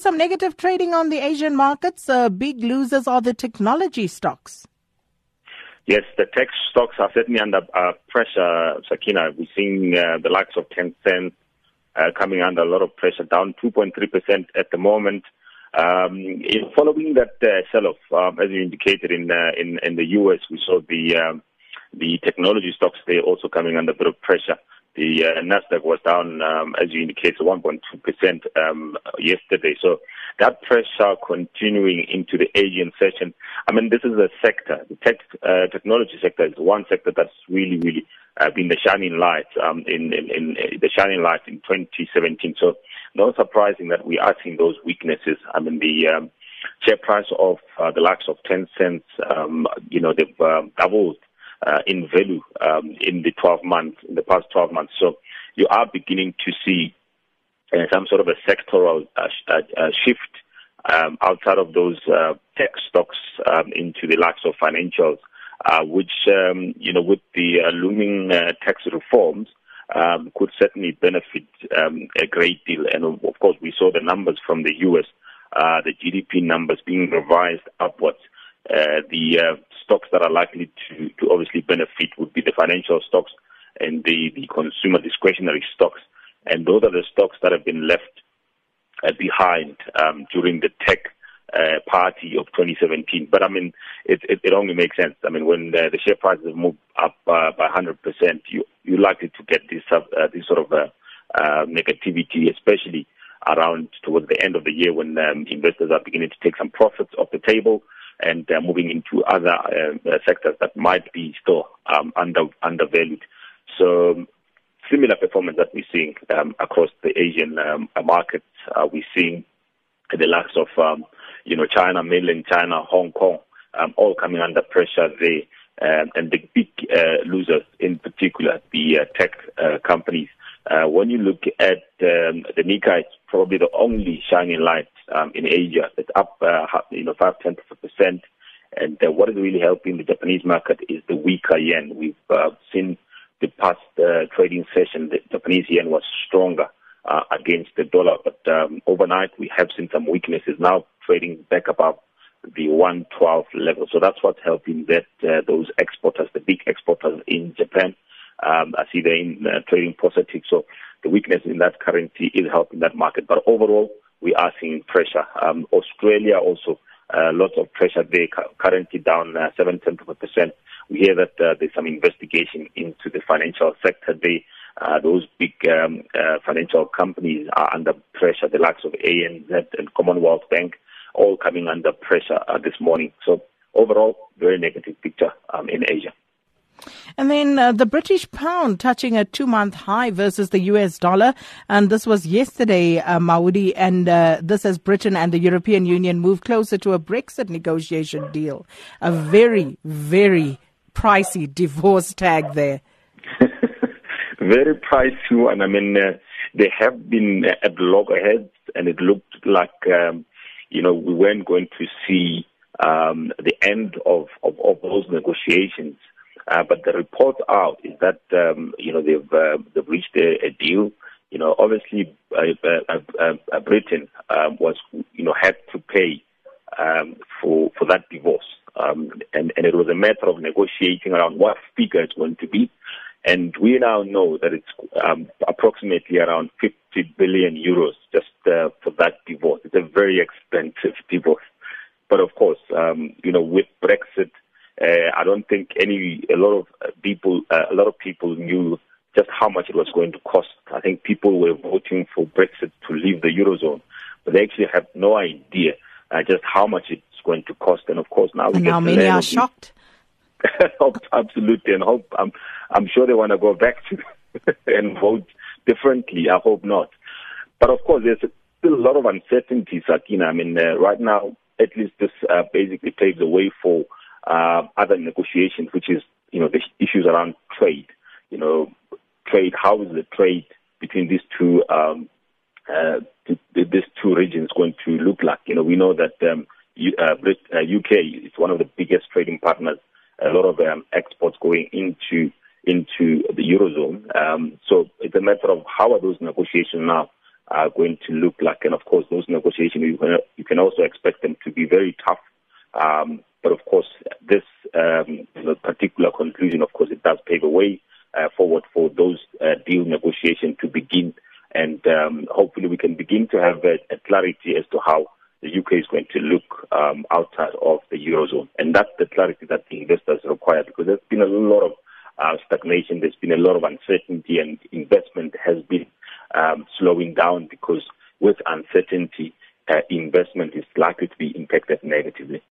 Some negative trading on the Asian markets. Uh, big losers are the technology stocks. Yes, the tech stocks are certainly under uh, pressure, Sakina. We're seeing uh, the likes of Tencent uh, coming under a lot of pressure, down 2.3% at the moment. Um, following that uh, sell-off, um, as you indicated in, uh, in in the US, we saw the um, the technology stocks there also coming under a bit of pressure. The uh, Nasdaq was down, um, as you indicate, 1.2% um, yesterday. So that pressure continuing into the Asian session. I mean, this is a sector. The tech uh, technology sector is one sector that's really, really uh, been the shining light um, in, in, in uh, the shining light in 2017. So not surprising that we are seeing those weaknesses. I mean, the um, share price of uh, the likes of Tencent, um, you know, they've um, doubled in value um, in the 12 months, in the past 12 months. So you are beginning to see uh, some sort of a sectoral uh, uh, uh, shift um, outside of those uh, tech stocks um, into the likes of financials, uh, which, um, you know, with the uh, looming uh, tax reforms, um, could certainly benefit um, a great deal. And of course, we saw the numbers from the U.S., uh, the GDP numbers being revised upwards. Uh, the uh, stocks that are likely to, to obviously benefit would be the financial stocks and the, the consumer discretionary stocks. And those are the stocks that have been left uh, behind um, during the tech uh, party of 2017. But I mean, it, it, it only makes sense. I mean, when uh, the share prices have moved up uh, by 100%, you, you're likely to get this, uh, this sort of uh, uh, negativity, especially around towards the end of the year when um, investors are beginning to take some profits off the table and uh, moving into other uh, sectors that might be still um, under undervalued. So similar performance that we're seeing um, across the Asian um, markets. Uh, we're seeing the likes of um, you know China, mainland China, Hong Kong, um, all coming under pressure there. Um, and the big uh, losers, in particular, the uh, tech uh, companies. Uh, when you look at um, the Nikkei, it's probably the only shining light um, in Asia. It's up, uh, you know, five. And uh, what is really helping the Japanese market is the weaker yen. We've uh, seen the past uh, trading session, the Japanese yen was stronger uh, against the dollar, but um, overnight we have seen some weaknesses. Now trading back above the 112 level. So that's what's helping that uh, those exporters, the big exporters in Japan, um, I see they're in uh, trading positive. So the weakness in that currency is helping that market. But overall, we are seeing pressure. Um, Australia also, uh, lots of pressure there, currently down uh, 7 tenths of a percent. We hear that uh, there's some investigation into the financial sector there. Uh, those big um, uh, financial companies are under pressure, the likes of ANZ and Commonwealth Bank all coming under pressure uh, this morning. So overall, very negative picture um, in Asia. And then uh, the British pound touching a two month high versus the US dollar. And this was yesterday, uh, Maudi. And uh, this as Britain and the European Union move closer to a Brexit negotiation deal. A very, very pricey divorce tag there. very pricey one. I mean, uh, they have been at loggerheads and it looked like um, you know, we weren't going to see um, the end of, of, of those negotiations. Uh, but the report out is that um, you know they've uh, they've reached a, a deal. You know, obviously uh, uh, uh, uh Britain um, was you know had to pay um, for for that divorce, um, and and it was a matter of negotiating around what figure it's going to be. And we now know that it's um, approximately around 50 billion euros just for that divorce. It's a very expensive divorce. But of course, um, you know, with Brexit, uh, I don't think any a lot of people uh, a lot of people knew just how much it was going to cost. I think people were voting for Brexit to leave the eurozone, but they actually have no idea uh, just how much it's going to cost. And of course, now we and now many are shocked. Absolutely, and hope I'm I'm sure they want to go back to and vote differently. I hope not. But of course, there's still a lot of uncertainty, Sakina. I mean, uh, right now, at least this uh, basically paves the way for uh, other negotiations, which is you know the issues around trade. You know, trade. How is the trade between these two um, uh, these two regions going to look like? You know, we know that um, U, uh, UK uh, is one of the biggest trading partners a lot of um, exports going into into the eurozone. Um, so it's a matter of how are those negotiations now are going to look like. And of course, those negotiations, you can also expect them to be very tough. Um, but of course, this um, particular conclusion, of course, it does pave a way uh, forward for those uh, deal negotiations to begin. And um, hopefully, we can begin to have a, a, clarity as to how the UK is going to look um, outside of the eurozone. And that's the clarity that the investors require because there's been a lot of uh, stagnation, there's been a lot of uncertainty, and investment has been um, slowing down because with uncertainty, uh, investment is likely to be impacted negatively.